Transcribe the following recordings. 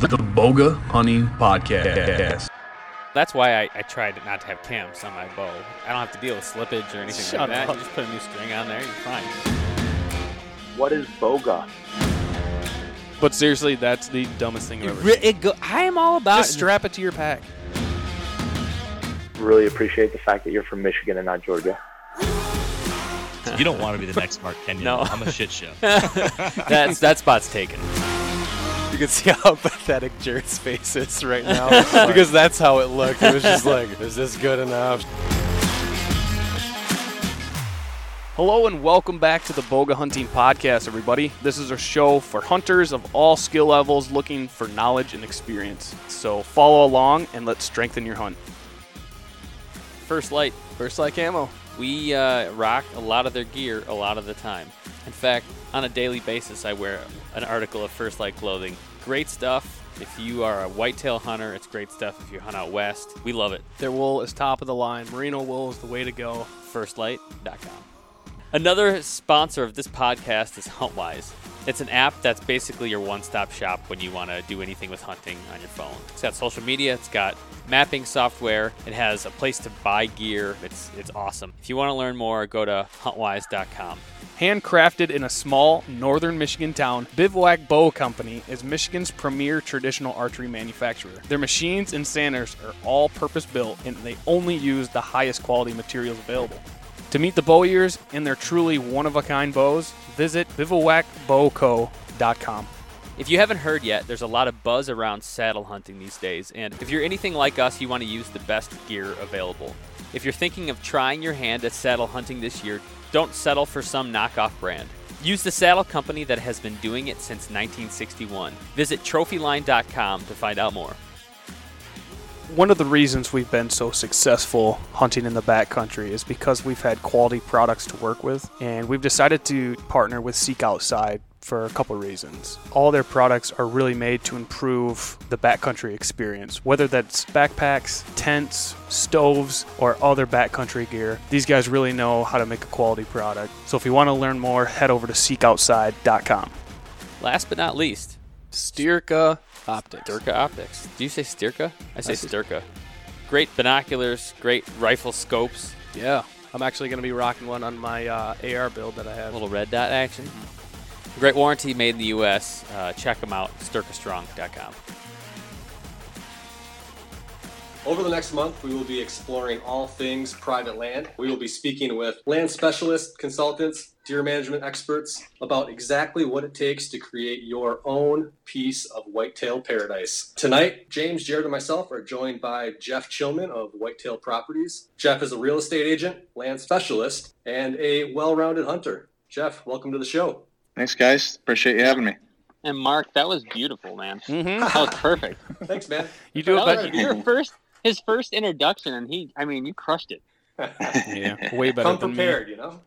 The Bowga Hunting Podcast. That's why I, I tried not to have cams on my bow. I don't have to deal with slippage or anything Shut like that. up. You just put a new string on there, you're fine. What is bowga? But seriously, that's the dumbest thing I've ever Re- it go- I am all about Just strap it to your pack. Really appreciate the fact that you're from Michigan and not Georgia. You don't want to be the next Mark Kenyon. No. I'm a shit show. that's that spot's taken. You can see how pathetic Jared's face is right now because that's how it looked. It was just like, is this good enough? Hello and welcome back to the Bowga Hunting Podcast, everybody. This is a show for hunters of all skill levels looking for knowledge and experience. So follow along and let's strengthen your hunt. First Lite. First Lite camo. We uh, rock a lot of their gear a lot of the time. In fact, on a daily basis, I wear an article of First Lite clothing. Great stuff. If you are a whitetail hunter, it's great stuff. If you hunt out west, we love it. Their wool is top of the line. Merino wool is the way to go. firstlite.com. Another sponsor of this podcast is Huntwise. It's an app that's basically your one-stop shop when you want to do anything with hunting on your phone. It's got social media, it's got mapping software, it has a place to buy gear. It's it's awesome. If you want to learn more, go to huntwise.com. Handcrafted in a small northern Michigan town, Bivouac Bow Company is Michigan's premier traditional archery manufacturer. Their machines and sanders are all purpose built and they only use the highest quality materials available. To meet the bowyers and their truly one of a kind bows, visit bivouacbowco.com. If you haven't heard yet, there's a lot of buzz around saddle hunting these days, and if you're anything like us, you want to use the best gear available. If you're thinking of trying your hand at saddle hunting this year, don't settle for some knockoff brand. Use the saddle company that has been doing it since 1961. Visit trophyline.com to find out more. One of the reasons we've been so successful hunting in the backcountry is because we've had quality products to work with, and we've decided to partner with Seek Outside for a couple reasons. All their products are really made to improve the backcountry experience, whether that's backpacks, tents, stoves, or other backcountry gear. These guys really know how to make a quality product. So if you want to learn more, head over to seekoutside.com. Last but not least, Styrka Optics. Styrka Optics. Do you say Styrka? I say I Styrka. Great binoculars, great rifle scopes, Yeah. I'm actually going to be rocking one on my uh, AR build that I have. A little red dot action. Great warranty made in the U.S. Uh, check them out, styrkastrong.com. Over the next month, we will be exploring all things private land. We will be speaking with land specialists, consultants, deer management experts about exactly what it takes to create your own piece of whitetail paradise. Tonight, James, Jared, and myself are joined by Jeff Chilman of Whitetail Properties. Jeff is a real estate agent, land specialist, and a well rounded hunter. Jeff, welcome to the show. Thanks, guys. Appreciate you having me. And Mark, that was beautiful, man. Mm-hmm. That was perfect. Thanks, man. You do it That better. was your first, his first introduction, and he, I mean, you crushed it. Yeah, way better Come than me. prepared, you know?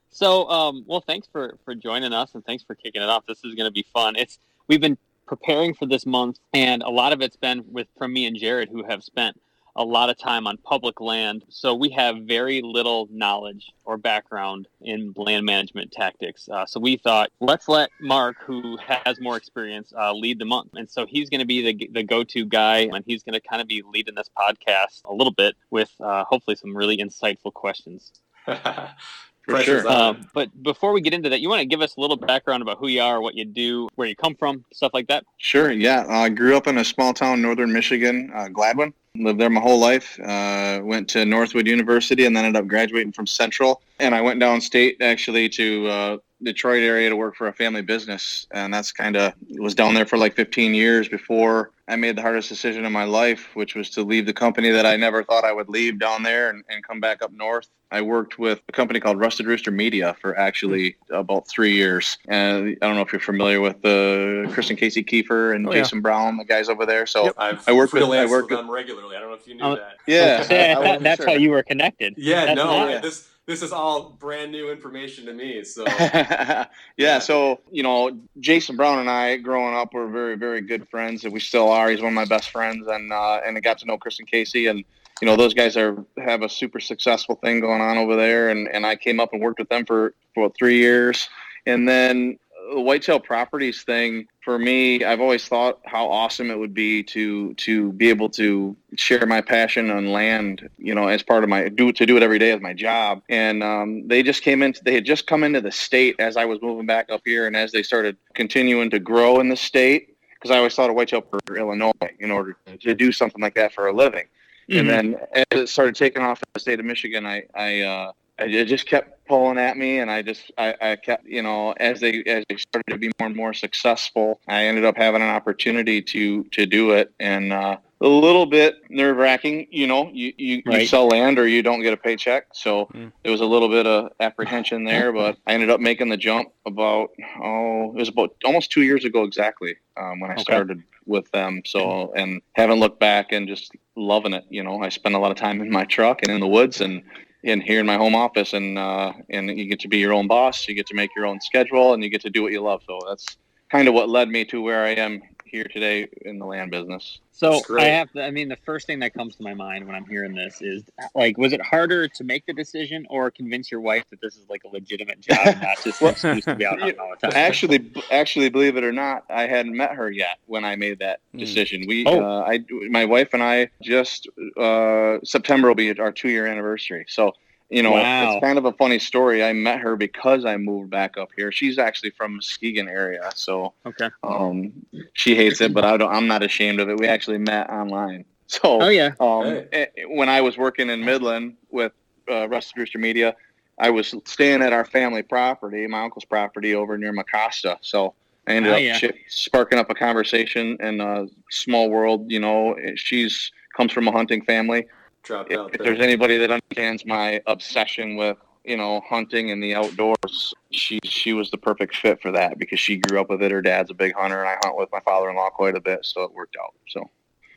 so, um, well, thanks for for joining us, and thanks for kicking it off. This is going to be fun. It's we've been preparing for this month, and a lot of it's been with from me and Jared, who have spent a lot of time on public land. So we have very little knowledge or background in land management tactics. Uh, so we thought, let's let Mark, who has more experience, uh, lead the month. And so he's going to be the, the go-to guy, and he's going to kind of be leading this podcast a little bit with uh, hopefully some really insightful questions. Pressure's sure. on. Um, but before we get into that, you want to give us a little background about who you are, what you do, where you come from, stuff like that. Sure. Yeah. I grew up in a small town, northern Michigan, uh, Gladwin. Lived there my whole life. Uh, went to Northwood University and then ended up graduating from Central. And I went downstate actually to uh, Detroit area to work for a family business. And that's kind of was down there for like 15 years before I made the hardest decision in my life, which was to leave the company that I never thought I would leave down there and, and come back up north. I worked with a company called Rusted Rooster Media for actually about three years. And I don't know if you're familiar with uh, Kristen Casey Kiefer and Oh, yeah. Jason Brown, the guys over there. So I've I work with- I freelanced work with with- them regularly. I don't know if you knew Oh, that. yeah, I- I That- that's sure. how you were connected. Yeah, That's no, nice. this this is all brand new information to me. So yeah, so you know, Jason Brown and I, growing up, were very, very good friends, and we still are. He's one of my best friends, and uh, and I got to know Kristen Casey, and you know, those guys are have a super successful thing going on over there, and and I came up and worked with them for for three years, and then the whitetail properties thing for me, I've always thought how awesome it would be to to be able to share my passion on land, you know, as part of my do to do it every day as my job. And um, they just came in. They had just come into the state as I was moving back up here, and as they started continuing to grow in the state, because I always thought of whitetail for Illinois in order to do something like that for a living. Mm-hmm. And then as it started taking off in the state of Michigan, I I uh, it just kept pulling at me and I just I, I kept you know as they as they started to be more and more successful I ended up having an opportunity to to do it and uh, a little bit nerve wracking you know you you, right. you, sell land or you don't get a paycheck so mm. there was a little bit of apprehension there but I ended up making the jump about oh it was about almost two years ago exactly um, when I okay. started with them so and haven't looked back and just loving it you know I spend a lot of time in my truck and in the woods and in here in my home office, and uh, and you get to be your own boss. You get to make your own schedule, and you get to do what you love. So that's kind of what led me to where I am here today in the land business. So I have to, I mean, the first thing that comes to my mind when I'm hearing this is like, was it harder to make the decision or convince your wife that this is like a legitimate job and not just an excuse to be out all the time? Actually, actually, believe it or not, I hadn't met her yet when I made that hmm. decision. We, oh. uh, I, my wife and I just, uh, September will be our two year anniversary. So you know, wow. it's kind of a funny story. I met her because I moved back up here. She's actually from Muskegon area, so okay. Um, she hates it, but I don't. I'm not ashamed of it. We actually met online. So, oh yeah. Um, hey. Eh, when I was working in Midland with uh, Rusted Rooster Media, I was staying at our family property, my uncle's property over near Mecosta. So I ended oh, up yeah. sparking up a conversation in a small world. You know, she's comes from a hunting family dropped if, out. If there's anybody that understands my obsession with you know hunting and the outdoors, she she was the perfect fit for that because she grew up with it. Her dad's a big hunter, and I hunt with my father-in-law quite a bit, so it worked out. So.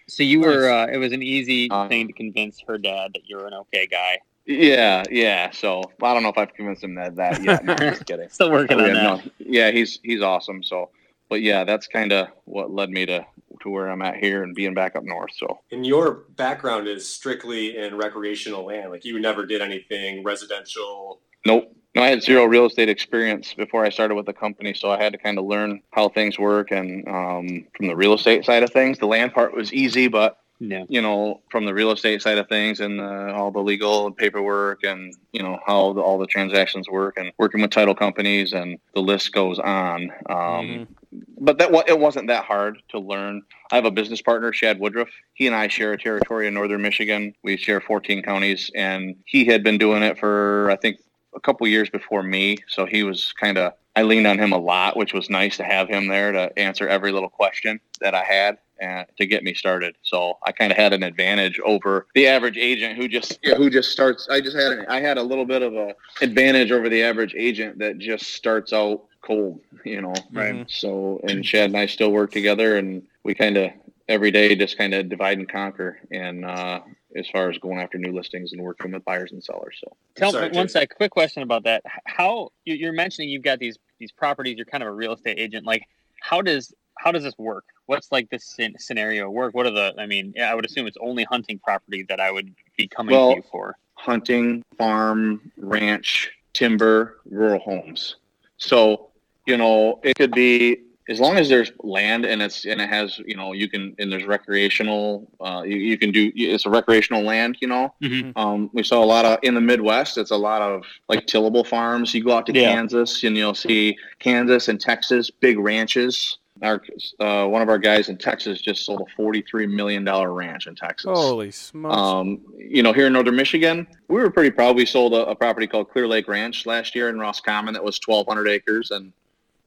So you were. Uh, it was an easy uh, thing to convince her dad that you're an okay guy. Yeah, yeah. So I don't know if I've convinced him that that yet. No, just kidding. Still working on yeah, that. No, yeah, he's he's awesome. So, but yeah, that's kind of what led me to to where I'm at here and being back up north. So, and your background is strictly in recreational land. Like you never did anything residential. Nope. No, I had zero real estate experience before I started with the company, so I had to kind of learn how things work. And um, from the real estate side of things, the land part was easy, but yeah. you know, from the real estate side of things and uh, all the legal paperwork and you know how the, all the transactions work and working with title companies and the list goes on. Um, mm-hmm but that it wasn't that hard to learn. I have a business partner, Chad Woodruff. He and I share a territory in northern Michigan. We share 14 counties, and he had been doing it for I think a couple years before me. So he was kind of I leaned on him a lot, which was nice to have him there to answer every little question that I had and to get me started. So I kind of had an advantage over the average agent who just who just starts. I just had I had a little bit of a advantage over the average agent that just starts out cold, you know. Right. Mm-hmm. So and Chad and I still work together, and we kind of every day just kind of divide and conquer. And uh, as far as going after new listings and working with buyers and sellers. So tell me one sec. Quick question about that. How you're mentioning you've got these these properties. You're kind of a real estate agent. Like how does how does this work? What's like this scenario work? What are the? I mean, I would assume it's only hunting property that I would be coming well, to you for. Hunting, farm, ranch, timber, rural homes. So you know, it could be as long as there's land and it's and it has you know you can and there's recreational uh, you, you can do it's a recreational land you know? Mm-hmm. um, we saw a lot of in the midwest it's a lot of like tillable farms. You go out to yeah. kansas and you'll see kansas and texas big ranches. Our uh, one of our guys in texas just sold a 43 million dollar ranch in texas. Holy smokes. Um, you know here in northern michigan we were pretty proud. We sold a, a property called clear lake ranch last year in roscommon that was 1200 acres and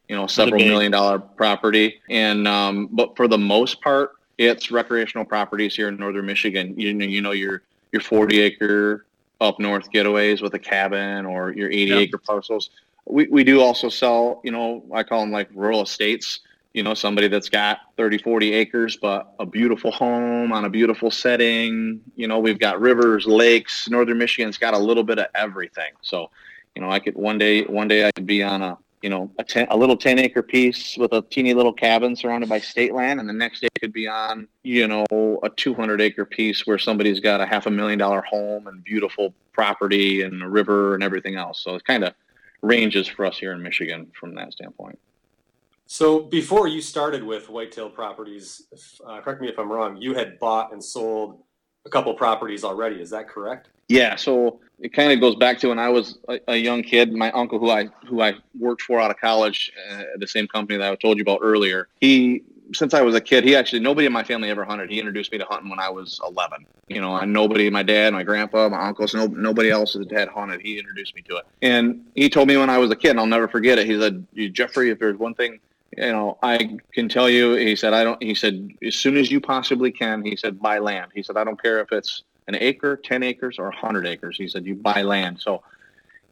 you know, several million dollar property. And um, but for the most part, it's recreational properties here in northern Michigan. You know, you know your your 40 acre up north getaways with a cabin or your 80 yep. acre parcels. We, we do also sell, you know, I call them like rural estates. You know, somebody that's got 30, 40 acres, but a beautiful home on a beautiful setting. You know, we've got rivers, lakes. Northern Michigan's got a little bit of everything. So, you know, I could one day, one day I could be on a you know, a, ten, a little 10 acre piece with a teeny little cabin surrounded by state land. And the next day could be on, you know, a 200 acre piece where somebody's got a half a million dollar home and beautiful property and a river and everything else. So it kind of ranges for us here in Michigan from that standpoint. So before you started with Whitetail Properties, uh, correct me if I'm wrong, you had bought and sold a couple properties already. Is that correct? Yeah, so it kind of goes back to when I was a, a, young kid. My uncle, who I who I worked for out of college, uh, the same company that I told you about earlier, he since I was a kid, he actually nobody in my family ever hunted. He introduced me to hunting when I was 11. You know, and nobody, my dad, my grandpa, my uncles, no, nobody else had hunted. He introduced me to it, and he told me when I was a kid, and I'll never forget it. He said, "Jeffrey, if there's one thing." You know, I can tell you, he said, I don't, he said, as soon as you possibly can, he said, buy land. He said, I don't care if it's an acre, 10 acres, or 100 acres. He said, you buy land. So,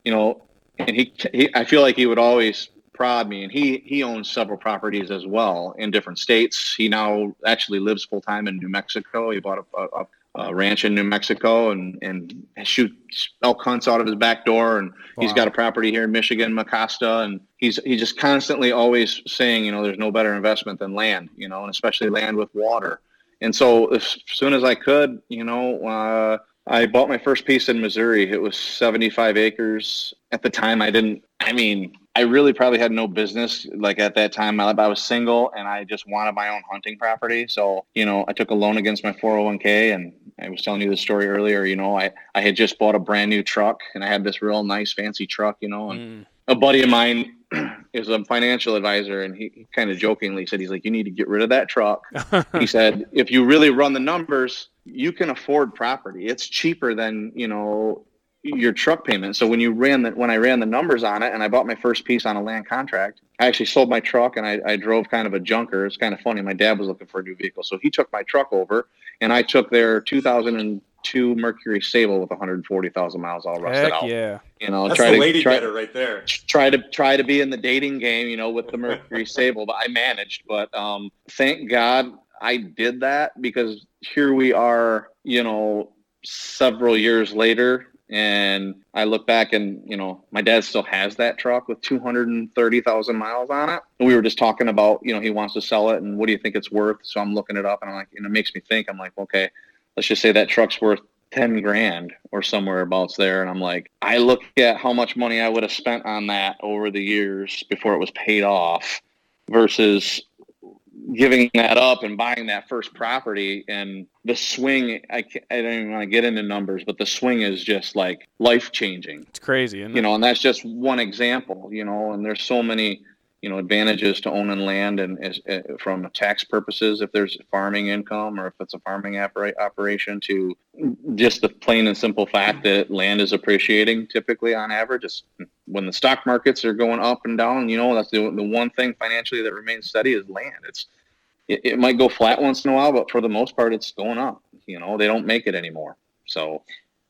you know, and he, he I feel like he would always prod me, and he he owns several properties as well in different states. He now actually lives full time in New Mexico. He bought a, a, a, ranch in New Mexico and and shoots elk hunts out of his back door. And wow. he's got a property here in Michigan, Mecosta, and he's he's just constantly always saying, you know, there's no better investment than land, you know, and especially land with water. And so as soon as I could, you know. Uh, I bought my first piece in Missouri. It was 75 acres. At the time, I didn't, I mean, I really probably had no business. Like at that time, I, was single and I just wanted my own hunting property. So, you know, I took a loan against my 401k and I was telling you the story earlier, you know, I, I had just bought a brand new truck and I had this real nice fancy truck, you know, and mm. A buddy of mine is a financial advisor and he, he kind of jokingly said, he's like, you need to get rid of that truck. he said, if you really run the numbers, you can afford property. It's cheaper than, you know, your truck payment. So when you ran that, when I ran the numbers on it and I bought my first piece on a land contract, I actually sold my truck and I, I drove kind of a junker. It's kind of funny. My dad was looking for a new vehicle. So he took my truck over and I took their 2002 Mercury Sable with 140,000 miles all rusted Heck out. Yeah. You know, That's try the to, lady try, getter right there. Try to try to be in the dating game, you know, with the Mercury Sable, but I managed, but um, thank God I did that because here we are, you know, several years later and I look back and, you know, my dad still has that truck with 230,000 miles on it. And we were just talking about, you know, he wants to sell it and what do you think it's worth? So I'm looking it up and I'm like, and it makes me think, I'm like, okay, let's just say that truck's worth 10 grand or somewhere abouts there. And I'm like, I look at how much money I would have spent on that over the years before it was paid off versus giving that up and buying that first property. And the swing I, I don't even want to get into numbers but the swing is just like life changing it's crazy you know and that's just one example you know and there's so many you know advantages to owning land and uh, from tax purposes if there's farming income or if it's a farming oper- operation to just the plain and simple fact that land is appreciating typically on average. It's, when the stock markets are going up and down you know that's the, the one thing financially that remains steady is land. It's it, it might go flat once in a while but for the most part it's going up you know they don't make it anymore. So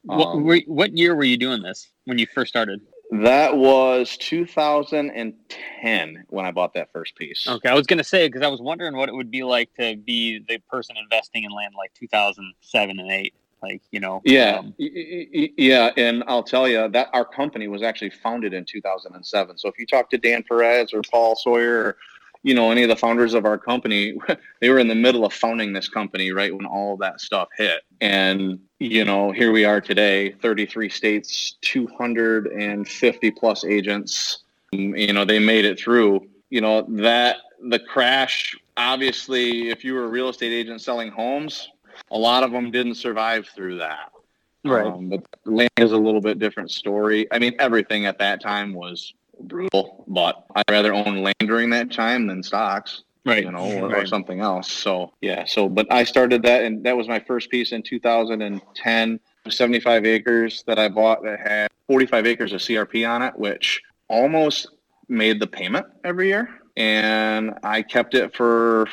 um, what, what year were you doing this when you first started that was 2010 when I bought that first piece. Okay, I was gonna say because I was wondering what it would be like to be the person investing in land like 2007 and eight. Like you know. Yeah, um, yeah, and I'll tell you that our company was actually founded in 2007. So if you talk to Dan Perez or Paul Sawyer or you know, any of the founders of our company, they were in the middle of founding this company right when all that stuff hit. And, you know, here we are today, 33 states, 250 plus agents. You know, they made it through. You know, that the crash, obviously, if you were a real estate agent selling homes, a lot of them didn't survive through that. Right. Um, but land is a little bit different story. I mean, everything at that time was brutal, but I'd rather own land during that time than stocks. Right. You know, or, right. or something else. So yeah. So, but I started that, and that was my first piece in 2010. 75 acres that I bought that had 45 acres of CRP on it, which almost made the payment every year. And I kept it for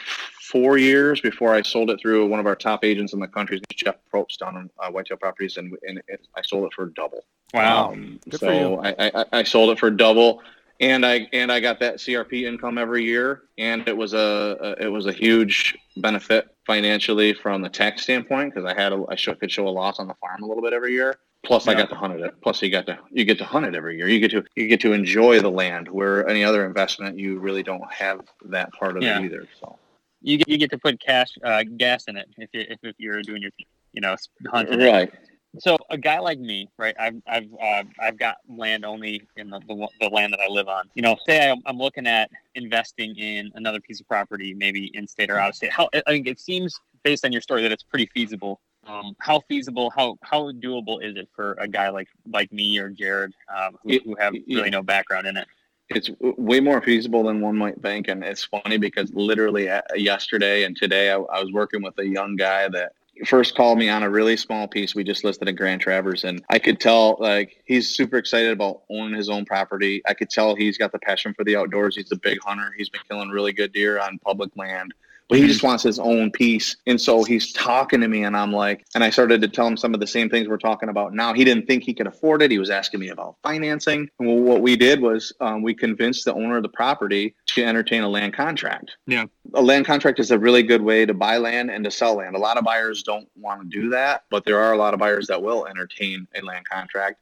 four years before I sold it through one of our top agents in the country, Jeff Probst down on uh, Whitetail Properties, and, and it, I sold it for double. Wow! Um, so I, I, I sold it for double, and I and I got that CRP income every year, and it was a, a it was a huge benefit financially from the tax standpoint because I had a, I show, could show a loss on the farm a little bit every year. Plus, yeah. I got to hunt it. Plus, you got to you get to hunt it every year. You get to you get to enjoy the land. Where any other investment, you really don't have that part of yeah. it either. So you get, you get to put cash uh, gas in it if you if, if you're doing your you know hunting. Right. so a guy like me, right? I've I've uh, I've got land only in the, the, the land that I live on. You know, say I'm, I'm looking at investing in another piece of property, maybe in state or out of state. How I think it seems based on your story that it's pretty feasible. Um, how feasible, how how doable is it for a guy like like me or Jared, um, who, It- who have really no background in it? It's way more feasible than one might think. And it's funny because literally uh, yesterday and today I, I was working with a young guy that first called me on a really small piece. We just listed in grand traverse and i could tell like he's super excited about owning his own property. I could tell he's got the passion for the outdoors. He's a big hunter. He's been killing really good deer on public land but he just wants his own piece. And so he's talking to me, and I'm like, and I started to tell him some of the same things we're talking about now. He didn't think he could afford it. He was asking me about financing. And well, what we did was um, we convinced the owner of the property to entertain a land contract. Yeah. A land contract is a really good way to buy land and to sell land. A lot of buyers don't want to do that, but there are a lot of buyers that will entertain a land contract.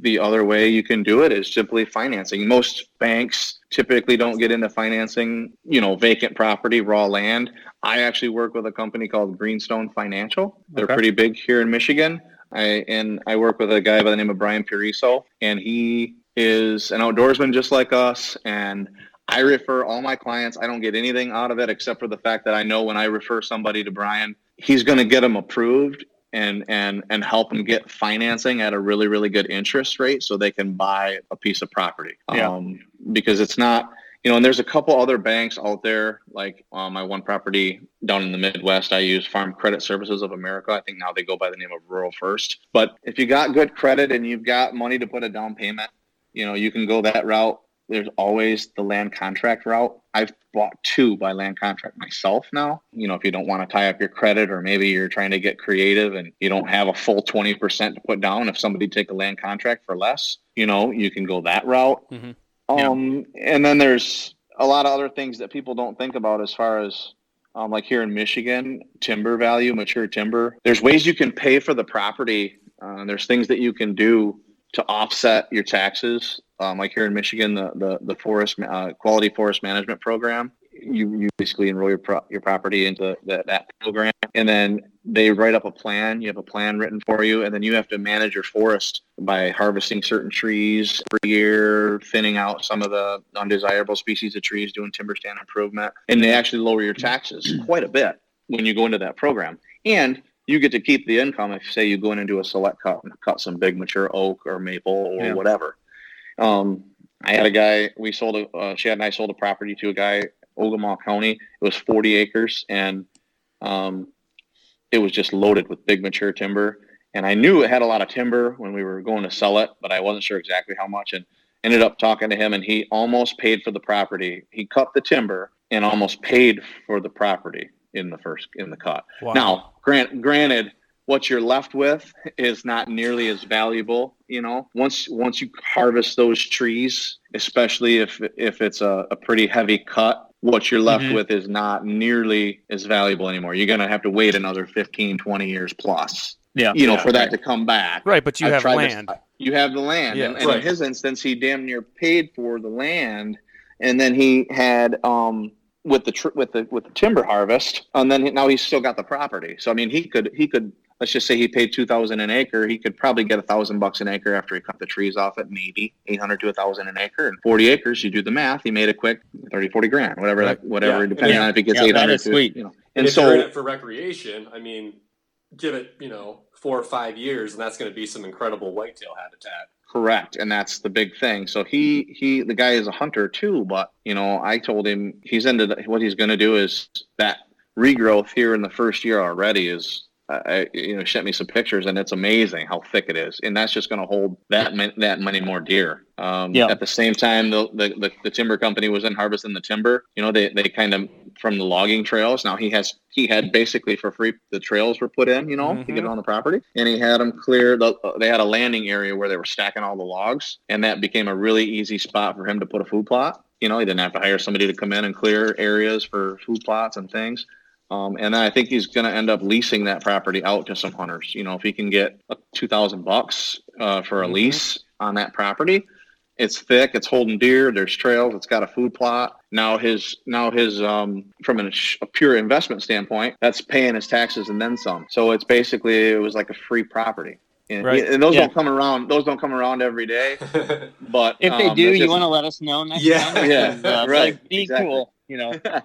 The other way you can do it is simply financing. Most banks typically don't get into financing, you know, vacant property, raw land. I actually work with a company called Greenstone Financial. They're Okay. pretty big here in Michigan. I and I work with a guy by the name of Brian Puriso, and he is an outdoorsman just like us. And I refer all my clients. I don't get anything out of it except for the fact that I know when I refer somebody to Brian, he's going to get them approved and and and help them get financing at a really really good interest rate so they can buy a piece of property. Yeah. Um, because it's not you know, and there's a couple other banks out there, like um, my one property down in the Midwest, I use Farm Credit Services of America. I think now they go by the name of Rural First. But if you got good credit and you've got money to put a down payment, you know, you can go that route. There's always the land contract route. I've bought two by land contract myself now. You know, if you don't want to tie up your credit or maybe you're trying to get creative and you don't have a full 20% to put down, if somebody take a land contract for less, you know, you can go that route. Mhm. Yeah. Um, and then there's a lot of other things that people don't think about as far as um, like here in Michigan, timber value, mature timber. There's ways you can pay for the property. Uh, there's things that you can do to offset your taxes. Um, like here in Michigan, the the, the forest uh, quality forest management program. You, you basically enroll your pro- your property into that, that program, and then they write up a plan. You have a plan written for you, and then you have to manage your forest by harvesting certain trees every year, thinning out some of the undesirable species of trees, doing timber stand improvement, and they actually lower your taxes quite a bit when you go into that program. And you get to keep the income if, say, you go in and do a select cut and cut some big mature oak or maple or Yeah. whatever. Um, I had a guy. We sold a. Uh, Chad and I sold a property to a guy, Ogemaw County. It was 40 acres, and um, it was just loaded with big mature timber. And I knew it had a lot of timber when we were going to sell it, but I wasn't sure exactly how much. And ended up talking to him, and he almost paid for the property. He cut the timber and almost paid for the property in the first in the cut. Wow. Now, grant, granted, what you're left with is not nearly as valuable. You know, once once you harvest those trees, especially if if it's a, a pretty heavy cut, what you're left Mhm. with is not nearly as valuable anymore. You're gonna have to wait another 15, 20 years plus. Yeah. You know, Yeah, for that right. to come back. Right, but you I've have tried this- land. you have the land, Yeah. and, and Right. in his instance, he damn near paid for the land, and then he had um with the tr- with the with the timber harvest, and then he- now he's still got the property. So I mean, he could he could let's just say he paid two thousand an acre, he could probably get a thousand bucks an acre after he cut the trees off at maybe eight hundred to a thousand an acre, and forty acres, you do the math, he made a quick 30, 40 grand, whatever that whatever, Yeah. depending Yeah. on if he gets Yeah, eight that hundred. is sweet. You know, And, and if you're in so it for recreation, I mean, give it, you know, four or five years, and that's going to be some incredible whitetail habitat. Correct, and that's the big thing. So he he the guy is a hunter too, but you know I told him he's into what he's going to do is that regrowth here in the first year already is. I, you know, sent me some pictures, and it's amazing how thick it is, and that's just going to hold that man, that many more deer. Um, Yeah. At the same time, the, the the the timber company was in harvesting the timber. You know, they they kind of from the logging trails. Now he has he had basically for free the trails were put in. You know, to get Mhm. on the property, and he had them clear. The, they had a landing area where they were stacking all the logs, and that became a really easy spot for him to put a food plot. You know, he didn't have to hire somebody to come in and clear areas for food plots and things. Um, and I think he's going to end up leasing that property out to some hunters. You know, if he can get a two thousand bucks uh, for a Mhm. lease on that property, it's thick, it's holding deer, there's trails, it's got a food plot. Now his now his um, from an, a pure investment standpoint, that's paying his taxes and then some. So it's basically it was like a free property. And, Right. and those Yeah. don't come around. Those don't come around every day. But If they um, do, that's you want to let us know next Yeah. time. Yeah, because, uh, right, Like, be exactly. cool, you know.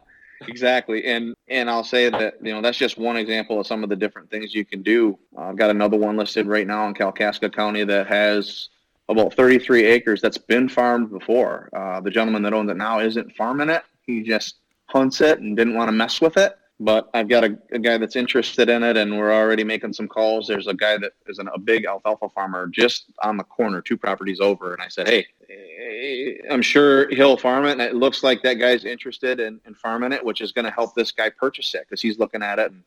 exactly and and i'll say that you know that's just one example of some of the different things you can do Uh, i've got another one listed right now in kalkaska county that has about 33 acres that's been farmed before. Uh, the gentleman that owns it now isn't farming it. He just hunts it and didn't want to mess with it. But i've got a, a guy that's interested in it and we're already making some calls. There's a guy that is an, a big alfalfa farmer just on the corner two properties over. And i said hey i'm sure he'll farm it. And it looks like that guy's interested in, in farming it which is going to help this guy purchase it because he's looking at it and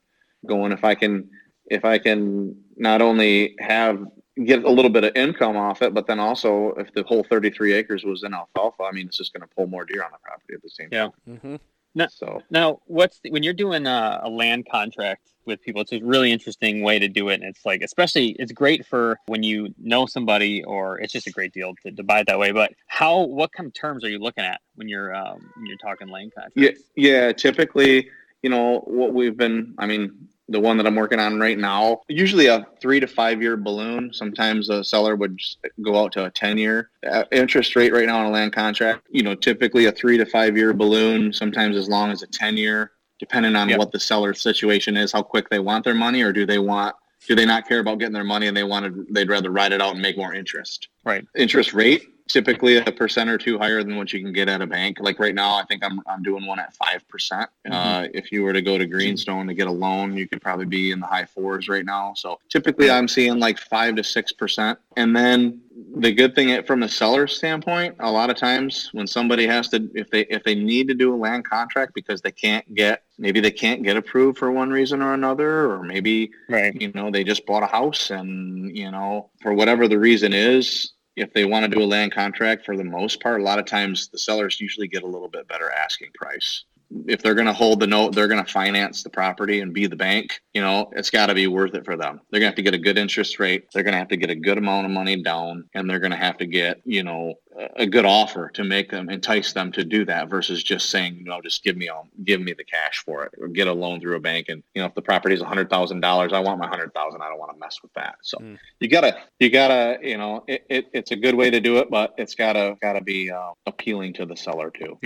going if i can if i can not only have get a little bit of income off it but then also if the whole 33 acres was in alfalfa i mean it's just going to pull more deer on the property at the same Yeah. time Mm-hmm. No. so Now, what's the, when you're doing a, a land contract with people? It's a really interesting way to do it, and it's like, especially, it's great for when you know somebody, or it's just a great deal to, to buy it that way. But how, what kind of terms are you looking at when you're um, when you're talking land contracts? Yeah, yeah. Typically, you know what we've been. I mean, the one that I'm working on right now, usually a three to five year balloon. Sometimes a seller would go out to a ten year uh, interest rate right now on a land contract. You know, typically a three to five year balloon. Sometimes as long as a ten year, depending on Yep. what the seller's situation is, how quick they want their money, or do they want. Do they not care about getting their money and they wanted they'd rather ride it out and make more interest? Right. interest rate typically a percent or two higher than what you can get at a bank. Like right now i think i'm, I'm doing one at 5%. Uh, if you were to go to greenstone to get a loan you could probably be in the high fours right now. So typically i'm seeing like 5 to 6% and then the good thing from the seller's standpoint a lot of times when somebody has to if they if they need to do a land contract because they can't get maybe they can't get approved for one reason or another or maybe Right. you know they just bought a house and you know for whatever the reason is if they want to do a land contract for the most part a lot of times the sellers usually get a little bit better asking price if they're going to hold the note they're going to finance the property and be the bank you know it's got to be worth it for them. They're going to have to get a good interest rate they're going to have to get a good amount of money down and they're going to have to get you know a- good offer to make them entice them to do that versus just saying you know just give me all give me the cash for it or get a loan through a bank and you know if the property is a hundred thousand dollars i want my hundred thousand i don't want to mess with that. So Mm. you gotta you gotta you know it, it, it's a good way to do it but it's gotta gotta be uh, appealing to the seller too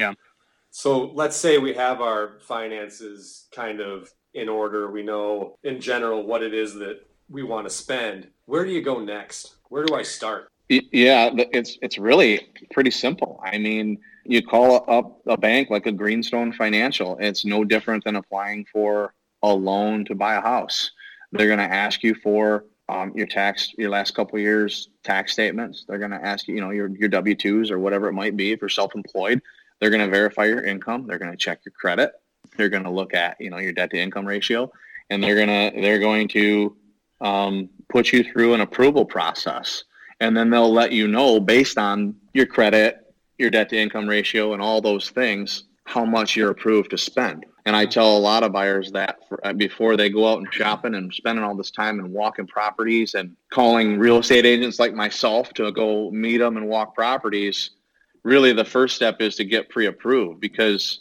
So let's say we have our finances kind of in order. We know in general what it is that we want to spend. Where do you go next? Where do I start? Yeah, it's it's really pretty simple. I mean, you call up a bank like a Greenstone Financial. It's no different than applying for a loan to buy a house. They're going to ask you for um, your tax, your last couple years tax statements. They're going to ask you, you know, your your W twos or whatever it might be if you're self-employed. They're going to verify your income. They're going to check your credit. They're going to look at you know your debt to income ratio, and they're gonna they're going to um, put you through an approval process and then they'll let you know based on your credit, your debt to income ratio, and all those things how much you're approved to spend. And I tell a lot of buyers that for, uh, before they go out and shopping and spending all this time and walking properties and calling real estate agents like myself to go meet them and walk properties, really the first step is to get pre-approved because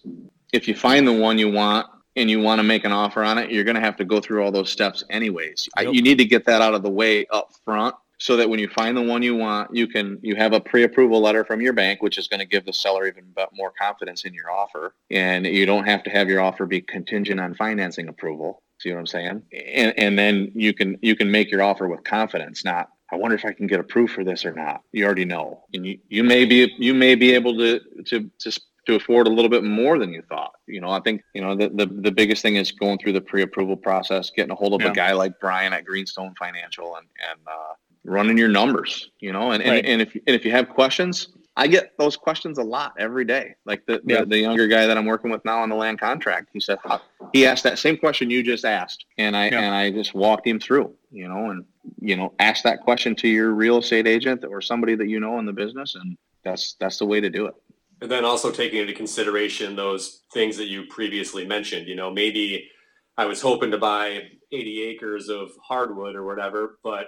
if you find the one you want and you want to make an offer on it, you're going to have to go through all those steps anyways. I, you need to get that out of the way up front so that when you find the one you want, you can you have a pre-approval letter from your bank, which is going to give the seller even more confidence in your offer, and you don't have to have your offer be contingent on financing approval. See what I'm saying? And and then you can you can make your offer with confidence, not I wonder if I can get approved for this or not. You already know, and you, you may be you may be able to to to to afford a little bit more than you thought. You know, I think you know the the, the biggest thing is going through the pre-approval process, getting a hold of Yeah. a guy like Brian at Greenstone Financial, and and uh, running your numbers. You know, and Right. and, and if and if you have questions. I get those questions a lot every day. Like the, the, Yeah. the younger guy that I'm working with now on the land contract, he said, he asked that same question you just asked. And I, Yeah. and I just walked him through, you know, and, you know, ask that question to your real estate agent or somebody that you know in the business. And that's, that's the way to do it. And then also taking into consideration those things that you previously mentioned. You know, maybe I was hoping to buy 80 acres of hardwood or whatever, but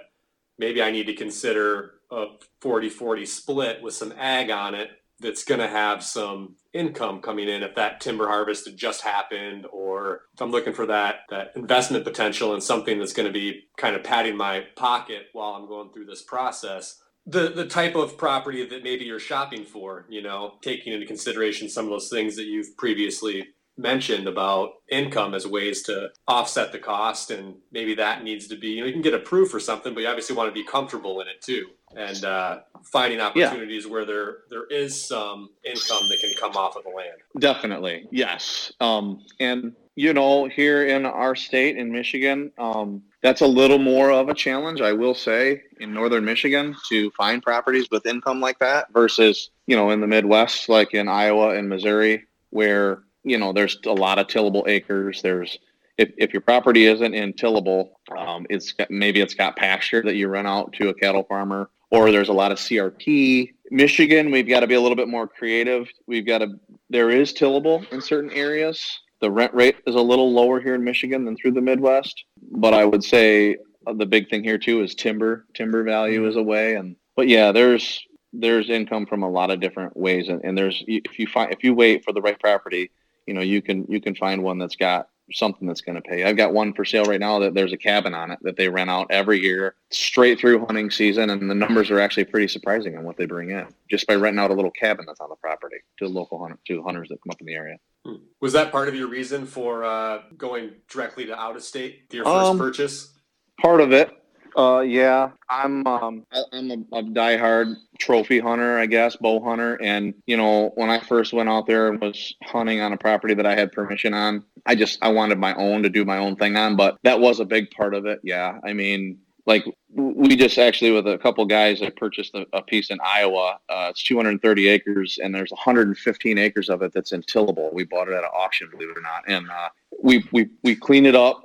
maybe I need to consider a 40 40 split with some ag on it that's going to have some income coming in if that timber harvest had just happened or if I'm looking for that that investment potential and something that's going to be kind of padding my pocket while I'm going through this process. The the type of property that maybe you're shopping for you know taking into consideration some of those things that you've previously mentioned about income as ways to offset the cost and maybe that needs to be you know you can get approved for something but you obviously want to be comfortable in it too. And uh, finding opportunities yeah. where there there is some income that can come off of the land. Definitely yes. Um, and you know here in our state in michigan um, that's a little more of a challenge i will say in northern michigan to find properties with income like that versus you know in the midwest like in iowa and missouri where you know, there's a lot of tillable acres. There's if, if your property isn't in tillable, um, it's got, maybe it's got pasture that you rent out to a cattle farmer, or there's a lot of CRP. Michigan, we've got to be a little bit more creative. We've got to there is tillable in certain areas. The rent rate is a little lower here in Michigan than through the Midwest, but I would say uh, the big thing here too is timber. Timber value is a way, and but yeah, there's there's income from a lot of different ways, and, and there's if you find if you wait for the right property, you know you can you can find one that's got something that's going to pay. I've got one for sale right now that there's a cabin on it that they rent out every year straight through hunting season, and the numbers are actually pretty surprising on what they bring in just by renting out a little cabin that's on the property to local hunter, to hunters that come up in the area. Hmm. Was that part of your reason for uh, going directly to out of state your first um, purchase? Part of it. Uh, yeah, I'm um, I'm a, a diehard trophy hunter, I guess, bow hunter. And you know, when I first went out there and was hunting on a property that I had permission on, I just I wanted my own to do my own thing on. But that was a big part of it. Yeah, I mean, like we just actually with a couple guys I purchased a, a piece in Iowa. Uh, it's 230 acres, and there's 115 acres of it that's in tillable. We bought it at an auction, believe it or not, and uh, we we we cleaned it up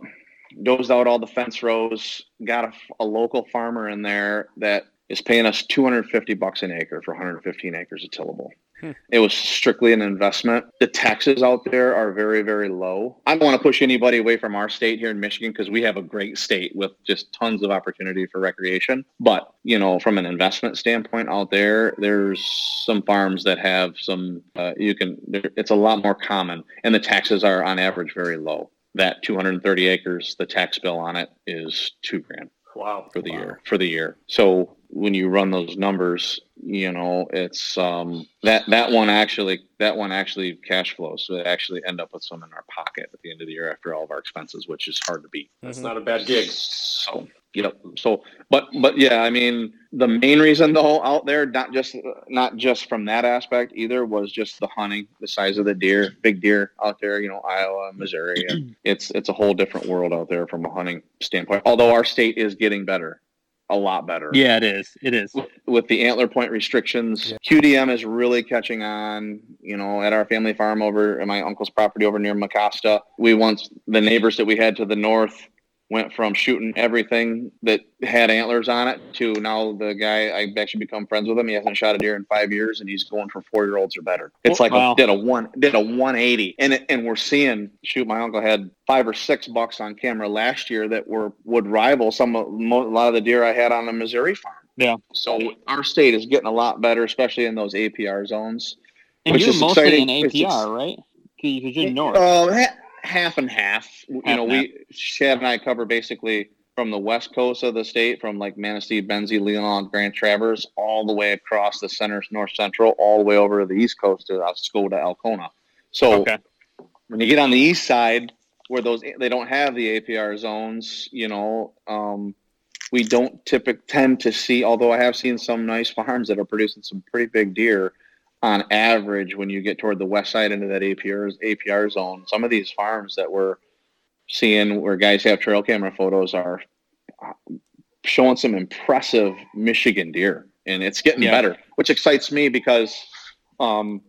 dozed out all the fence rows, got a, a, local farmer in there that is paying us 250 bucks an acre for 115 acres of tillable. Hmm. It was strictly an investment. The taxes out there are very, very low. I don't want to push anybody away from our state here in Michigan because we have a great state with just tons of opportunity for recreation. But, you know, from an investment standpoint out there, there's some farms that have some, uh, you can, it's a lot more common and the taxes are on average very low that 230 acres, the tax bill on it is two grand. Wow. For the wow. year, for the year. So when you run those numbers, you know, it's um, that that one actually that one actually cash flows. So they actually end up with some in our pocket at the end of the year after all of our expenses, which is hard to beat. That's mm-hmm. not a bad gig. So Yep. So, but but yeah, I mean, the main reason though out there, not just not just from that aspect either, was just the hunting, the size of the deer, big deer out there. You know, Iowa, Missouri, and it's it's a whole different world out there from a hunting standpoint. Although our state is getting better, a lot better. Yeah, it is. It is with, with the antler point restrictions. Yeah. QDM is really catching on. You know, at our family farm over at my uncle's property over near Mecosta, we once the neighbors that we had to the north went from shooting everything that had antlers on it to now the guy I actually become friends with him. He hasn't shot a deer in five years, and he's going for four year olds or better. It's like wow. a, did a one did a one eighty, and it, and we're seeing shoot. My uncle had five or six bucks on camera last year that were would rival some of, a lot of the deer I had on the Missouri farm. Yeah. So our state is getting a lot better, especially in those APR zones. And you're mostly exciting. in APR, right? Because you're north. Uh, half and half. half you know, we Chad and I cover basically from the west coast of the state, from like Manistee, Benzie, Leelanau, Grand Traverse, all the way across the center, north central, all the way over to the east coast to Oscoda, Alcona. So okay. when you get on the east side, where those they don't have the APR zones, you know, um, we don't typically tend to see. Although I have seen some nice farms that are producing some pretty big deer on average, when you get toward the west side into that APR APR zone, some of these farms that we're seeing where guys have trail camera photos are showing some impressive Michigan deer, and it's getting yeah. better, which excites me because um,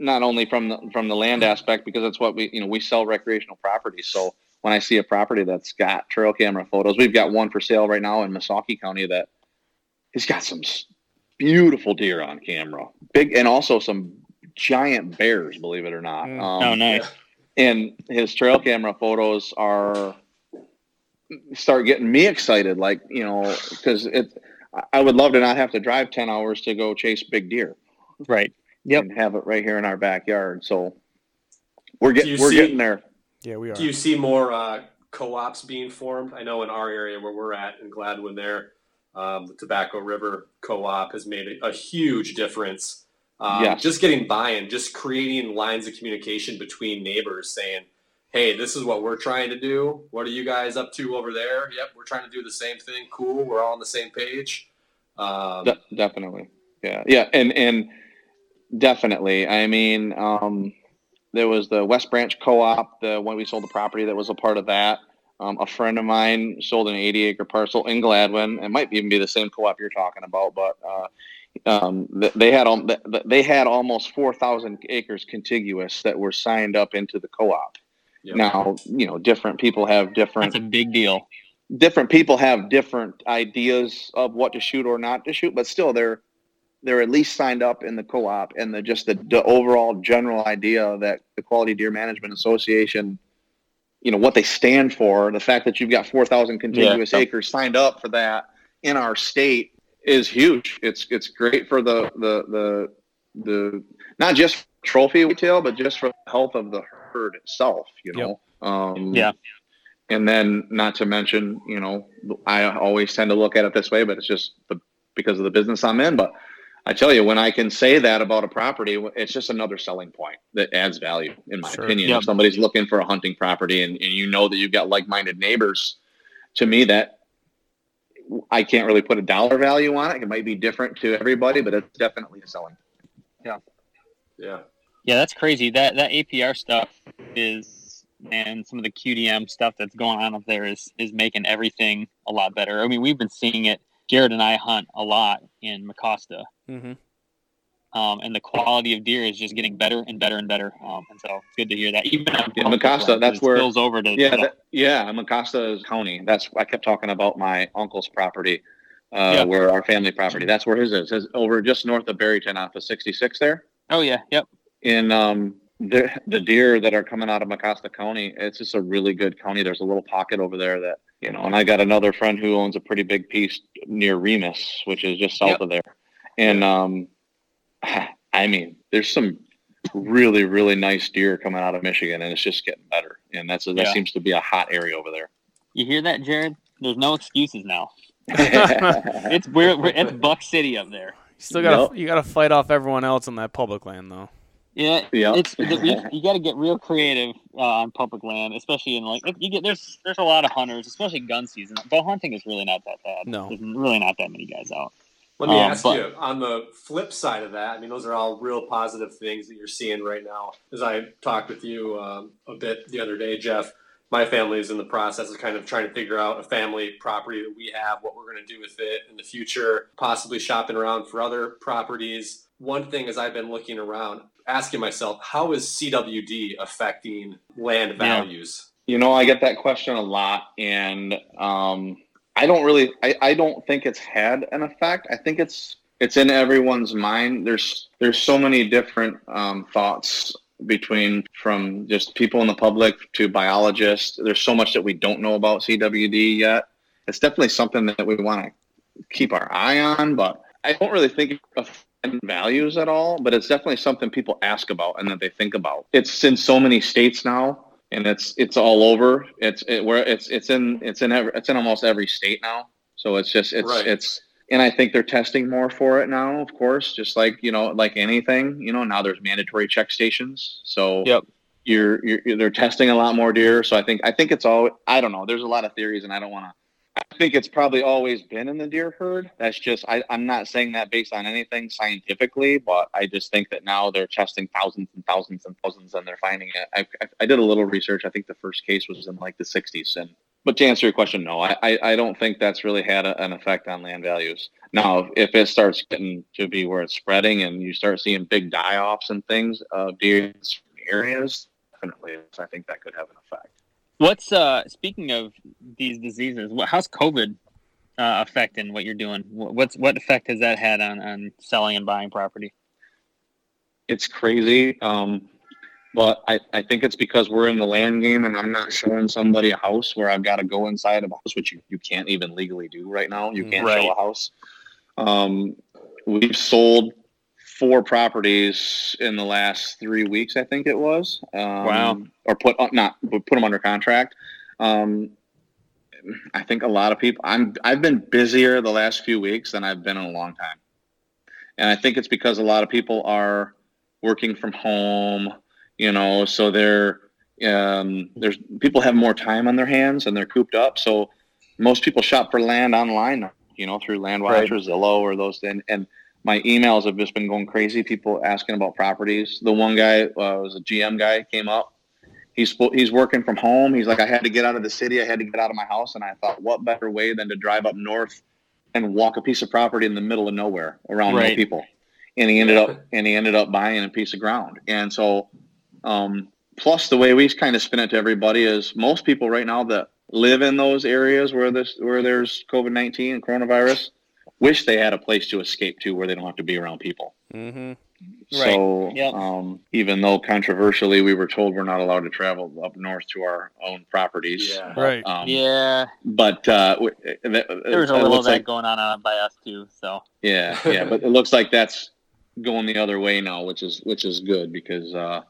not only from the from the land aspect, because that's what we you know we sell recreational property, so when I see a property that's got trail camera photos, we've got one for sale right now in Missaukee County that he's got some beautiful deer on camera. Big and also some giant bears, believe it or not. Mm. Um, oh, nice. And his trail camera photos are start getting me excited. Like you know, because it, I would love to not have to drive ten hours to go chase big deer. Right. Yep. and have it right here in our backyard. So we're getting we're see- getting there. Yeah, we are. Do you see more uh, co-ops being formed? I know in our area where we're at in Gladwin, there, um, the Tobacco River Co-op has made a, a huge difference. Um, Yes. Just getting buy-in, just creating lines of communication between neighbors, saying, "Hey, this is what we're trying to do. What are you guys up to over there? Yep, we're trying to do the same thing. Cool, we're all on the same page." Um, De- definitely. Yeah. Yeah. And, and definitely. I mean, um, there was the West Branch Co-op, the one we sold the property that was a part of that. Um, a friend of mine sold an 80 acre parcel in Gladwin. It might even be the same co-op you're talking about, but, uh, um, they had, al- th- th- they had almost 4,000 acres contiguous that were signed up into the co-op. Yep. Now, you know, different people have different That's a big deal. different people have different ideas of what to shoot or not to shoot, but still they're they're at least signed up in the co-op and the just the, the overall general idea that the Quality Deer Management Association, you know, what they stand for, the fact that you've got four thousand contiguous Yeah. acres signed up for that in our state is huge. It's it's great for the the the the not just trophy retail, but just for the health of the herd itself. You know. Um, Yeah. and then not to mention, you know, I always tend to look at it this way, but it's just the, because of the business I'm in. But I tell you, when I can say that about a property, it's just another selling point that adds value, in my Sure. opinion. Yep. If somebody's looking for a hunting property and, and you know that you've got like-minded neighbors, to me, that I can't really put a dollar value on it. It might be different to everybody, but it's definitely a selling. yeah. Yeah, Yeah. that's crazy. That that APR stuff is and some of the QDM stuff that's going on up there is is making everything a lot better. I mean, we've been seeing it. Jared and I hunt a lot in Mecosta, hmm um, and the quality of deer is just getting better and better and better. Um, and so it's good to hear that. Even on Yeah, public Mecosta, that's it where- spills over to Yeah, to- that, yeah. Mecosta County. That's I kept talking about my uncle's property, uh, Yeah. where our family property. That's where his is. His over just north of Barryton, off of 66 there. oh yeah, yep. In um, the the deer that are coming out of Mecosta County, it's just a really good county. There's a little pocket over there that you know. And I got another friend who owns a pretty big piece near Remus, which is just south Yep. of there. And um, I mean, there's some really really nice deer coming out of Michigan, and it's just getting better. And that's that Yeah. seems to be a hot area over there. You hear that, Jared? There's no excuses now. It's we're, we're it's Buck City up there. You still got to you got to fight off everyone else on that public land though. Yeah, Yeah. it's you, you got to get real creative uh, on public land, especially in like you get there's there's a lot of hunters, especially gun season. Bow hunting is really not that bad. No. there's really not that many guys out. Let me Um, ask but- you on the flip side of that. I mean, those are all real positive things that you're seeing right now. As I talked with you um, a bit the other day, Jeff, my family is in the process of kind of trying to figure out a family property that we have, what we're going to do with it in the future, possibly shopping around for other properties. One thing as I've been looking around, asking myself, how is CWD affecting land Yeah. values? You know, I get that question a lot, and um, I don't really, I, I don't think it's had an effect. I think it's it's in everyone's mind. There's there's so many different um, thoughts between from just people in the public to biologists. There's so much that we don't know about CWD yet. It's definitely something that we want to keep our eye on, but I don't really think it values at all. But it's definitely something people ask about and that they think about. It's in so many states now and it's it's all over. It's it, where it's it's in it's in every, it's in almost every state now. So it's just it's Right. it's and I think they're testing more for it now. Of course, just like you know, like anything, you know, now there's mandatory check stations. So Yep. you're, you're they're testing a lot more deer. So I think I think it's all I don't know. There's a lot of theories, and I don't want to. I think it's probably always been in the deer herd. That's just I, I'm not saying that based on anything scientifically, but I just think that now they're testing thousands and thousands and thousands, and they're finding it. I, I, I did a little research. I think the first case was in like the 60s, and but to answer your question, no, I, I, don't think that's really had a, an effect on land values. Now, if it starts getting to be where it's spreading, and you start seeing big die-offs and things of deer areas, definitely, I think that could have an effect. What's uh speaking of these diseases? What, how's COVID uh, affecting what you're doing? What's what effect has that had on on selling and buying property? it's crazy. Um, but I, I think it's because we're in the land game and I'm not showing somebody a house where I've got to go inside of a house, which you, you can't even legally do right now. You can't Right. show a house. Um, we've sold four properties in the last three weeks. I think it was. Um, Wow. Or put uh, not but put them under contract. Um, I think a lot of people. I'm I've been busier the last few weeks than I've been in a long time, and I think it's because a lot of people are working from home. You know, so they're um, there's people have more time on their hands and they're cooped up. So most people shop for land online. You know, through LandWatch or Zillow or those. And, and my emails have just been going crazy. People asking about properties. The one guy uh, was a GM guy came up. He's he's working from home. He's like, I had to get out of the city. I had to get out of my house, and I thought, what better way than to drive up north and walk a piece of property in the middle of nowhere around no people. And he ended up and he ended up buying a piece of ground. And so, um, plus the way we kind of spin it to everybody is most people right now that live in those areas where this where there's COVID nineteen and coronavirus wish they had a place to escape to where they don't have to be around people. Mm-hmm. So, Yep. um, even though controversially we were told we're not allowed to travel up north to our own properties, Yeah. Right. um, Yeah, But uh, w- it, it, there was a it little of that like, going on uh, by us too. So yeah, yeah, but it looks like that's going the other way now, which is which is good because uh,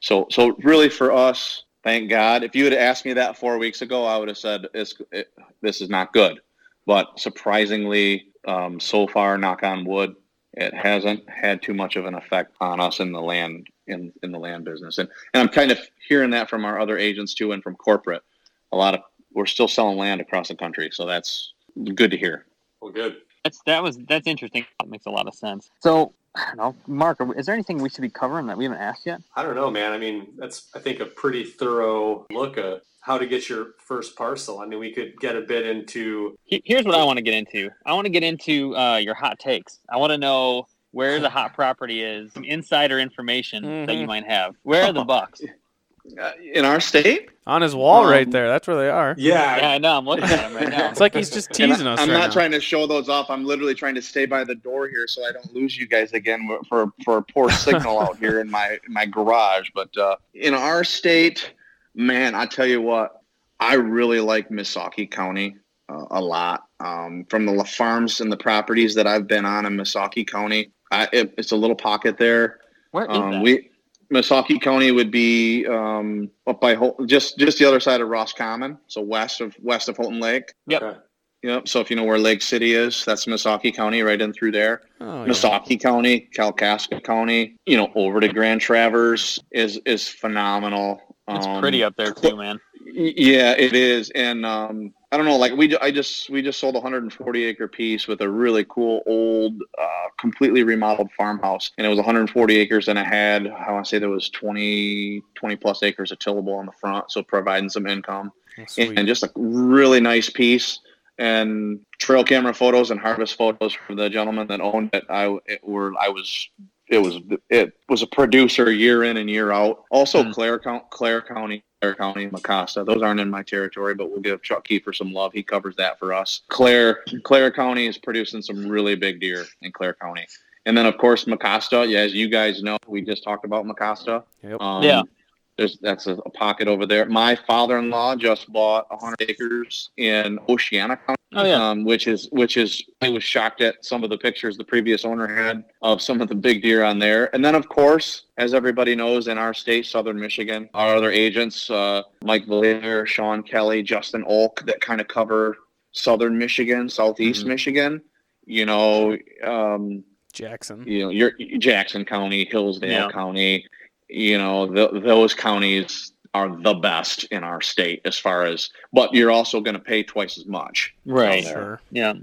so so really for us, thank God. If you had asked me that four weeks ago, I would have said it's it, this is not good. But surprisingly, um, so far, knock on wood, it hasn't had too much of an effect on us in the land in in the land business. And and I'm kind of hearing that from our other agents too, and from corporate. A lot of we're still selling land across the country, so that's good to hear. Well, good. that's that was that's interesting. That makes a lot of sense. So I don't know, Mark, is there anything we should be covering that we haven't asked yet? I don't know, man. I mean, that's I think a pretty thorough look at how to get your first parcel. I mean, we could get a bit into Here's what I want to get into. I want to get into uh, your hot takes. I want to know where the hot property is, some insider information that you Mhm. might have. Where are the bucks? Uh, in our state, On his wall Um, right there. That's where they are. yeah. Yeah, I know. I'm looking at them right now. It's like he's just And teasing us. I'm right not now. trying to show those off. I'm literally trying to stay by the door here so I don't lose you guys again for for a poor signal out here in my in my garage. But uh, in our state, man, I tell you what, I really like Missaukee County uh, a lot. Um, from the farms and the properties that I've been on in Missaukee County, I, it, it's a little pocket there. Where is Um, that? we Missaukee County would be um, up by Hol- just just the other side of Roscommon, so west of west of Houghton Lake. Yep. Okay. Yep. So if you know where Lake City is, that's Missaukee County, right in through there. Oh, yeah. Missaukee County, Kalkaska County, you know, over to Grand Traverse is is phenomenal. it's Um, pretty up there too, man. Yeah, it is, and um, I don't know. Like we, I just we just sold a 140 acre piece with a really cool old, uh, completely remodeled farmhouse, and it was 140 acres, and it had I want to say there was 20 20 plus acres of tillable on the front, so providing some income sweet. and just a really nice piece and trail camera photos and harvest photos from the gentleman that owned it i it were i was it was it was a producer year in and year out also Hmm. clare county clare county clare county Mecosta those aren't in my territory but we'll give chuck kiefer some love. He covers that for us. Clare clare county is producing some really big deer in clare county. And then of course Mecosta yeah as you guys know we just talked about Mecosta Yep. um, Yeah. There's that's a, a pocket over there. My father-in-law just bought 100 acres in Oceana County, Oh yeah. um, which is which is I was shocked at some of the pictures the previous owner had of some of the big deer on there. And then of course, as everybody knows, in our state, Southern Michigan, our other agents, uh, Mike Valaire, Sean Kelly, Justin Olk, that kind of cover Southern Michigan, Southeast Mhm. Michigan. You know, um, Jackson. you know, your Jackson County, Hillsdale Yeah. County, you know, th those counties are the best in our state as far as, but you're also going to pay twice as much. Right. Sure. Yeah.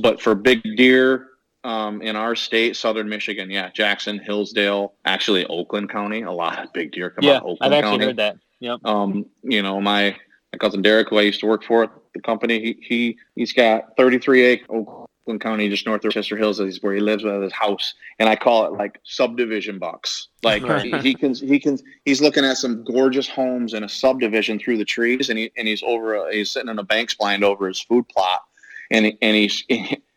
But for big deer um, in our state, Southern Michigan, yeah, Jackson, Hillsdale, actually Oakland County, a lot of big deer come Yeah. out of I've actually County. heard that. Yep. Um, you know, my my cousin Derek, who I used to work for at the company, he, he he's got 33 acre Oakland County, just north of Chester Hills, is where he lives with his house, and I call it like subdivision bucks. Like he, he can he can he's looking at some gorgeous homes in a subdivision through the trees, and he and he's over a, he's sitting in a bank blind over his food plot, and and he's.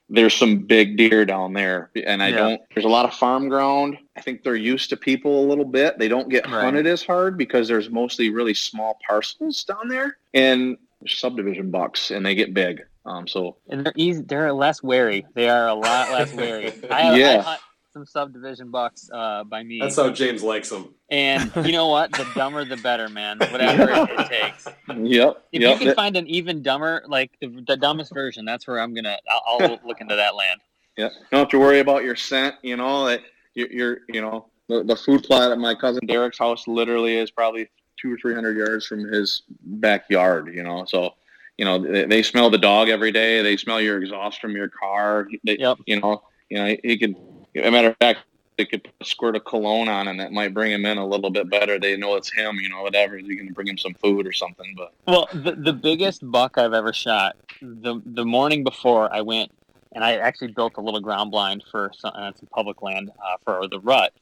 There's some big deer down there, and I Yeah. don't. There's a lot of farm ground. I think they're used to people a little bit. They don't get Right. hunted as hard because there's mostly really small parcels down there, and subdivision bucks, and they get big. Um, so And they're easy. They're less wary. They are a lot less wary. I, I Yeah. hunt some subdivision bucks uh, by me. That's how James likes them. And you know what? The dumber, the better, man. Whatever it, it takes. Yep. If yep. you can find an even dumber, like the, the dumbest version, that's where I'm gonna. I'll, I'll look into that land. Yeah, you don't have to worry about your scent. You know that you're, you're you know, the, the food plot at my cousin Derek's house literally is probably two or three hundred yards from his backyard. You know, so you know they, they smell the dog every day. They smell your exhaust from your car. They, Yep. You know, you know he could. As a matter of fact, they could put a squirt of cologne on, and that might bring him in a little bit better. They know it's him. You know, whatever. You can bring him some food or something. But Well, the, the biggest buck I've ever shot the the morning before I went, and I actually built a little ground blind for some, uh, some public land uh, for the rut.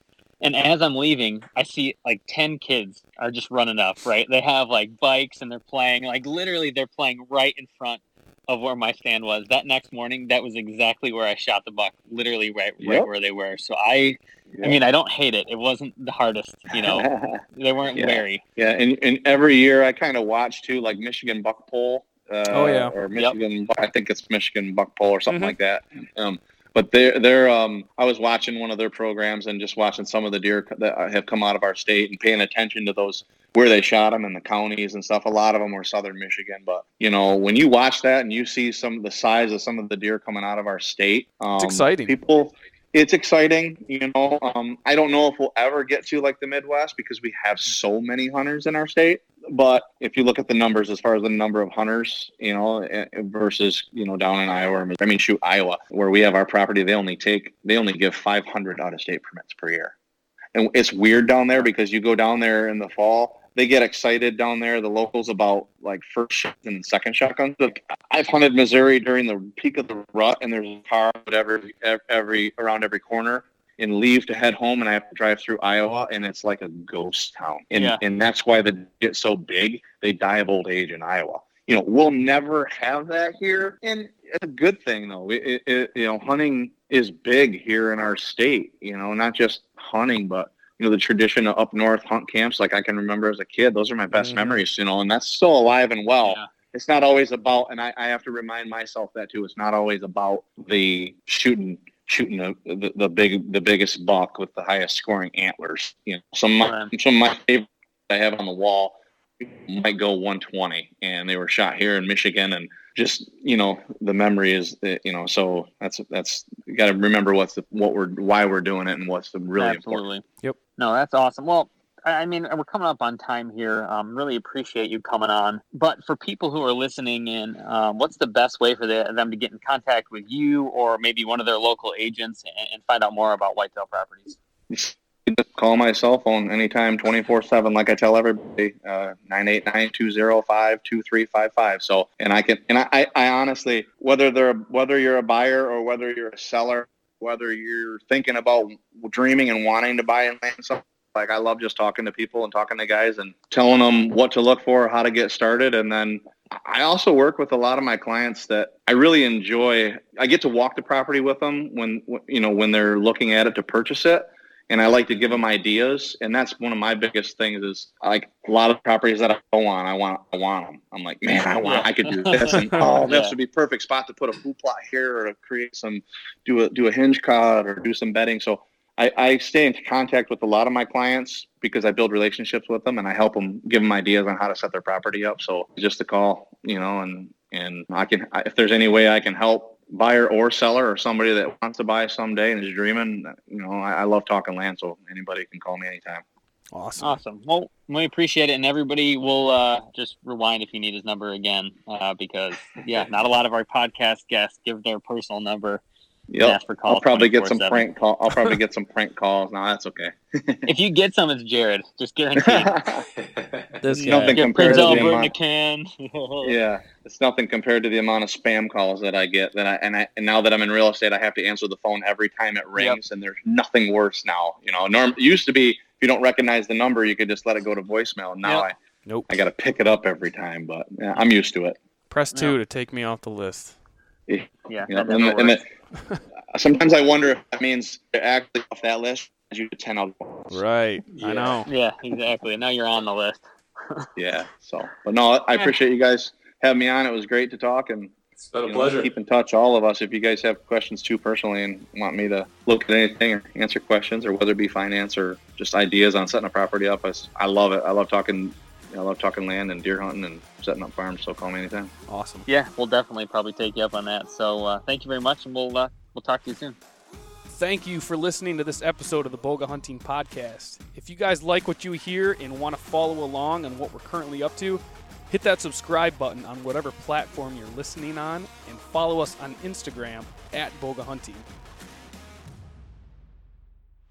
And as I'm leaving, I see like ten kids are just running up. Right, they have like bikes and they're playing. Like literally, they're playing right in front of where my stand was. That next morning, that was exactly where I shot the buck. Literally right right Yep. where they were. So I, I mean, I don't hate it. It wasn't the hardest. You know, they weren't Yeah. wary. Yeah, and, and every year I kind of watch too, like Michigan Buck Pole. Uh, Oh, yeah. or Michigan. I think it's Michigan Buck Pole or something Mhm. like that. Um, but they're they're. Um, I was watching one of their programs and just watching some of the deer that have come out of our state and paying attention to those where they shot them in the counties and stuff. A lot of them were Southern Michigan, but you know when you watch that and you see some of the size of some of the deer coming out of our state, um, It's exciting. People it's exciting. You know, um, I don't know if we'll ever get to like the Midwest because we have so many hunters in our state. But if you look at the numbers, as far as the number of hunters, you know, eh, versus you know down in Iowa, I mean, shoot, Iowa, where we have our property, they only take they only give 500 out of state permits per year, and it's weird down there because you go down there in the fall, they get excited down there, the locals about like first and second shotguns. But I've hunted Missouri during the peak of the rut, and there's a car whatever every around every corner, and leave to head home, and I have to drive through Iowa, and it's like a ghost town, and Yeah. and that's why they get so big. They die of old age in Iowa. You know, we'll never have that here, and it's a good thing though. It, it, you know, hunting is big here in our state. You know, not just hunting, but you know the tradition of up north hunt camps like i can remember as a kid those are my best Mhm. memories you know and that's still alive and well Yeah. it's not always about and I, I have to remind myself that too it's not always about the shooting shooting the, the, the big the biggest buck with the highest scoring antlers you know some of my, some of my favorites i have on the wall might go 120 and they were shot here in michigan and just you know the memory is uh, you know so that's that's you got to remember what's the what we're why we're doing it and what's the really important Absolutely. Yep. No, that's awesome. Well, I I mean, we're coming up on time here. Um, really appreciate you coming on. But for people who are listening in, um, what's the best way for the, them to get in contact with you or maybe one of their local agents and, and find out more about whitetail properties? just call my cell phone anytime 24 7 like i tell everybody uh 989-205-2355 so and i can and I, I i honestly whether they're whether you're a buyer or whether you're a seller whether you're thinking about dreaming and wanting to buy and land something like i love just talking to people and talking to guys and telling them what to look for how to get started. And then I also work with a lot of my clients that I really enjoy. I get to walk the property with them when you know when they're looking at it to purchase it, and I like to give them ideas. And that's one of my biggest things is like a lot of properties that I go on, I want I want them. I'm like, man, I want I could do this, and oh, this Yeah. would be perfect spot to put a food plot here or to create some do a do a hinge cut or do some bedding. So I, I stay in contact with a lot of my clients because I build relationships with them and I help them give them ideas on how to set their property up. So just a call, you know, and and I can if there's any way I can help buyer or seller or somebody that wants to buy someday and is dreaming, you know, I, I love talking land, so anybody can call me anytime. Awesome. Awesome. Well, we appreciate it, and everybody will uh, just rewind if you need his number again, uh, because yeah, not a lot of our podcast guests give their personal number. And Yep. ask for calls I'll probably get some prank call. I'll probably get some prank calls. No, that's okay. If you get some, it's Jared. Just guaranteed. This guy. nothing Get compared to the Albert in a amount. can. yeah, it's nothing compared to the amount of spam calls that I get. That I and I and now that I'm in real estate, I have to answer the phone every time it rings, and there's nothing worse now. You know, norm used to be if you don't recognize the number, you could just let it go to voicemail. Now Yep. I Nope. I got to pick it up every time, but yeah, I'm used to it. Press two to take me off the list. Yeah, You know, and, never and works. the, uh, sometimes I wonder if that means they're actually off that list. You to ten out. of Right. I know. Yeah, exactly. Now you're on the list. Yeah. So, but no, I appreciate you guys having me on. It was great to talk, and It's been a know, pleasure. keep in touch, all of us. If you guys have questions too personally and want me to look at anything or answer questions, or whether it be finance or just ideas on setting a property up, I, I love it. I love talking. I love talking land and deer hunting and setting up farms. So call me anytime. Awesome. Yeah, we'll definitely probably take you up on that. So uh, thank you very much, and we'll uh, we'll talk to you soon. Thank you for listening to this episode of the Bowga Hunting Podcast. If you guys like what you hear and want to follow along on what we're currently up to, hit that subscribe button on whatever platform you're listening on and follow us on Instagram at Bowga Hunting.